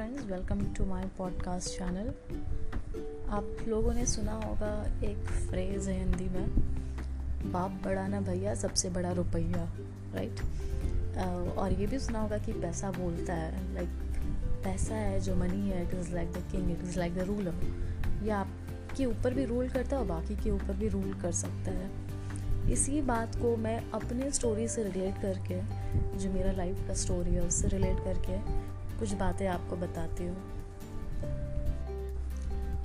Friends welcome to my podcast channel आप लोगों ने सुना होगा एक फ्रेज़ है हिंदी में, बाप बड़ा ना भैया, सबसे बड़ा रुपया राइट और ये भी सुना होगा कि पैसा बोलता है लाइक पैसा है जो मनी है it is like the king it is like the ruler या आपके ऊपर भी रूल करता है और बाकी के ऊपर भी रूल कर सकता है। इसी बात को मैं अपने स्टोरी से रिलेट करके, जो मेरा लाइफ का स्टोरी है, उससे रिलेट करके कुछ बातें आपको बताती हूँ।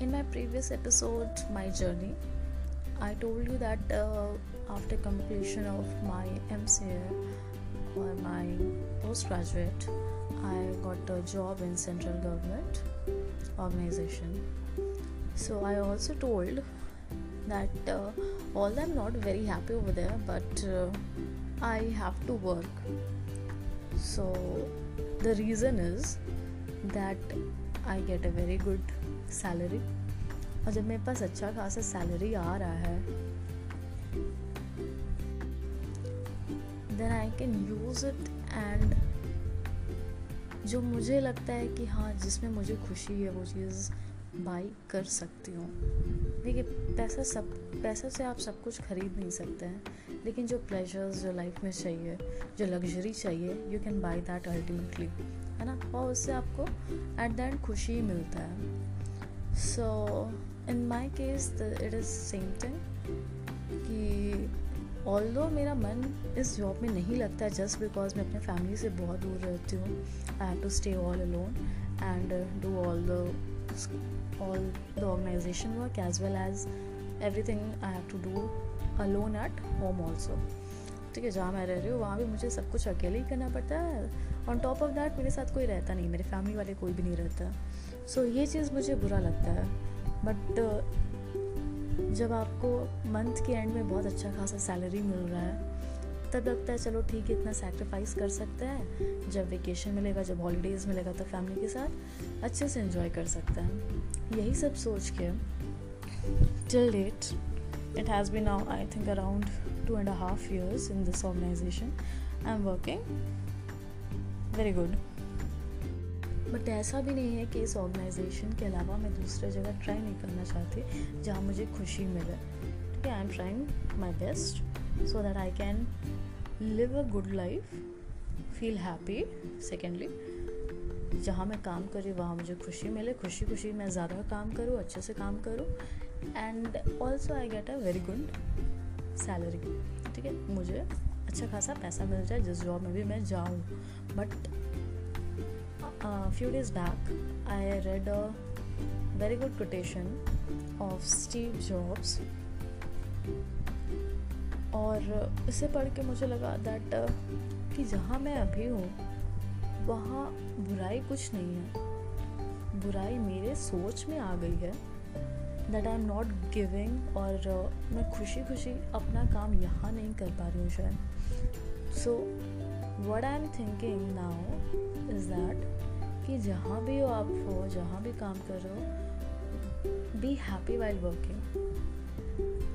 In my previous episode my journey I told you that after completion of my M C A और my post graduate I got a job in central government organization so I also told that all I am not very happy over there but I have to work so the reason is that I get a very good salary. और जब मेरे पास अच्छा खासा salary आ रहा है then I can use it and जो मुझे लगता है कि हाँ जिसमें मुझे खुशी है, वो चीज़ बाई कर सकती हूँ। देखिए, पैसा सब, पैसा से आप सब कुछ खरीद नहीं सकते हैं, लेकिन जो प्लेजर्स जो लाइफ में चाहिए, जो लग्जरी चाहिए you can buy that ultimately है ना? और उससे आपको एट द एंड खुशी मिलता है। So in my case it is same thing कि ऑल दो मेरा मन इस जॉब में नहीं लगता जस्ट बिकॉज़ मैं अपने फैमिली से बहुत दूर रहती हूँ I have to stay all alone and do all the all the organization work as well as everything I have to do alone at home also ठीक है जहाँ मैं रह रही हूँ वहाँ भी मुझे सब कुछ अकेले ही करना पड़ता है। ऑन टॉप ऑफ़ दैट मेरे साथ कोई रहता नहीं मेरे फैमिली वाले कोई भी नहीं रहता। सो so, ये चीज़ मुझे बुरा लगता है। बट जब आपको मंथ के एंड में बहुत अच्छा खासा सैलरी मिल रहा है तब लगता है, चलो ठीक है, इतना सेक्रीफाइस कर सकते हैं। जब वेकेशन मिलेगा, जब हॉलीडेज़ मिलेगा तो फैमिली के साथ अच्छे से इन्जॉय कर सकते हैं। यही सब सोच के till date it has been now, i think, around two and a half years in this organization. I'm working very good. But ऐसा भी नहीं है कि इस ऑर्गेनाइजेशन के अलावा मैं दूसरे जगह ट्राई नहीं करना चाहती, जहाँ मुझे खुशी मिले। ठीक है I am trying my best so that I can live a good life feel happy secondly जहाँ मैं काम कर रही वहाँ मुझे खुशी मिले खुशी खुशी मैं ज़्यादा काम करूँ, अच्छे से काम करूँ and also I get a very good salary ठीक है? मुझे अच्छा खासा पैसा मिल जाए, जिस जॉब में भी मैं जाऊँ but few days back I read a very good quotation of Steve Jobs और इसे पढ़ के मुझे लगा दैट कि जहाँ मैं अभी हूँ वहाँ बुराई कुछ नहीं है। बुराई मेरे सोच में आ गई है that I am not giving और uh, मैं खुशी खुशी अपना काम यहाँ नहीं कर पा रही हूँ शायद। So what I am thinking now is that कि जहाँ भी हो आप हो जहाँ भी काम कर रहे हो बी हैप्पी वाइल वर्किंग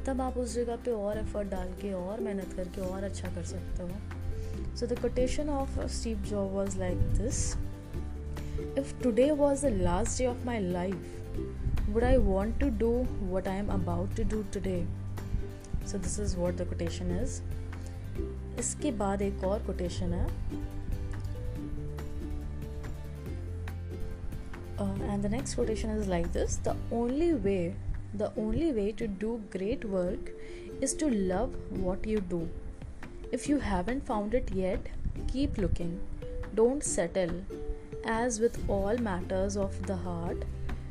तब आप उस जगह पे और एफर्ट डाल के और मेहनत करके और अच्छा कर सकते हो। So the quotation of Steve Job was like this if today was the last day of my life would I want to do what I am about to do today so this is what the quotation is इसके बाद एक और quotation है। And the next quotation is like this the only way the only way to do great work is to love what you do if you haven't found it yet keep looking don't settle as with all matters of the heart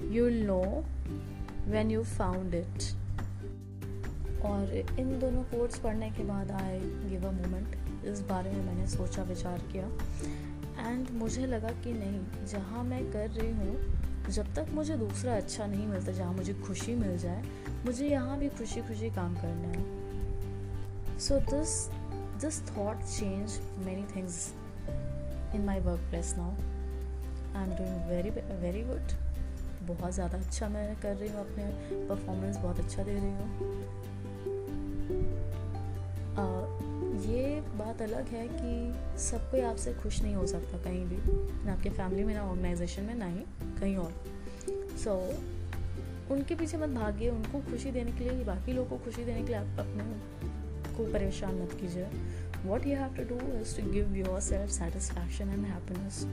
you'll know when you found it और इन दोनों course पढ़ने के बाद I give a moment इस बारे में मैंने सोचा विचार किया एंड मुझे लगा कि नहीं जहाँ मैं कर रही हूँ जब तक मुझे दूसरा अच्छा नहीं मिलता, जहाँ मुझे खुशी मिल जाए, मुझे यहाँ भी खुशी खुशी काम करना है। So this this thought change many things in my workplace now I am doing very very good बहुत ज़्यादा अच्छा मैं कर रही हूँ अपने परफॉर्मेंस बहुत अच्छा दे रही हूँ। ये बात अलग है कि सब कोई आपसे खुश नहीं हो सकता कहीं भी। ना आपके फैमिली में, ना ऑर्गेनाइजेशन में, ना ही कहीं और। सो so, उनके पीछे मत भागिए उनको खुशी देने के लिए बाकी लोगों को खुशी देने के लिए आप अपने को परेशान मत कीजिए। What you have to do is to give yourself satisfaction and happiness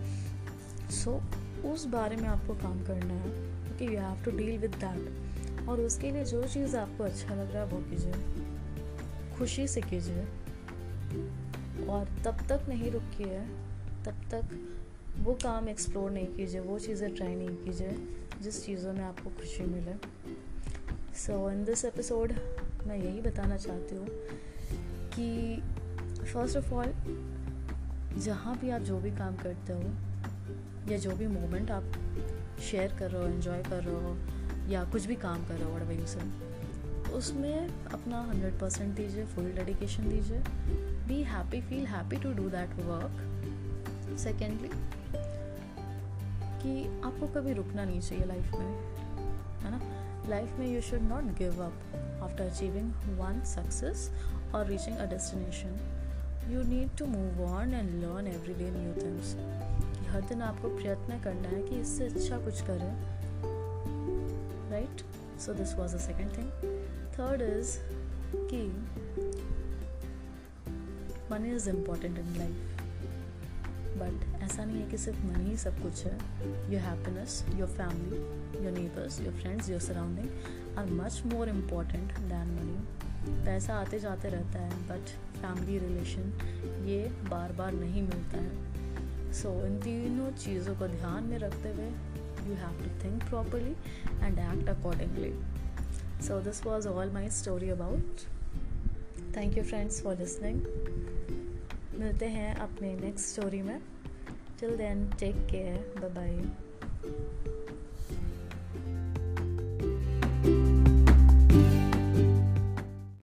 so उस बारे में आपको काम करना है। Okay you have to deal with that और उसके लिए जो चीज़ आपको अच्छा लग रहा है वो कीजिए। खुशी से कीजिए। और तब तक नहीं रुकिए तब तक वो काम एक्सप्लोर नहीं कीजिए, वो चीज़ें ट्राई नहीं कीजिए, जिस चीज़ों में आपको खुशी मिले। सो इन दिस एपिसोड मैं यही बताना चाहती हूँ कि फ़र्स्ट ऑफ़ ऑल जहाँ भी आप जो भी काम करते हो, या जो भी मोमेंट आप शेयर कर रहे हो इन्जॉय कर रहे हो, या कुछ भी काम कर रहे हो वट से, उसमें अपना हंड्रेड परसेंट दीजिए फुल डेडिकेशन दीजिए। Be happy feel happy to do that work secondly कि आपको कभी रुकना नहीं चाहिए लाइफ में, है ना? लाइफ में you should not give up after achieving one success और reaching a destination you need to move on and learn every day new things हर दिन आपको प्रयत्न करना है कि इससे अच्छा कुछ करें। Right so this was a second thing third is कि money is important in life but ऐसा नहीं है कि सिर्फ़ मनी ही सब कुछ है। Your happiness your family your neighbours your friends your surrounding are much more important than money पैसा आते जाते रहता है बट फैमिली रिलेशन ये बार बार नहीं मिलता है। सो so, इन तीनों चीज़ों को ध्यान में रखते हुए you have to think properly and act accordingly so this was all my story about thank you friends for listening मिलते हैं अपने नेक्स्ट स्टोरी में। Till then, take care. Bye bye.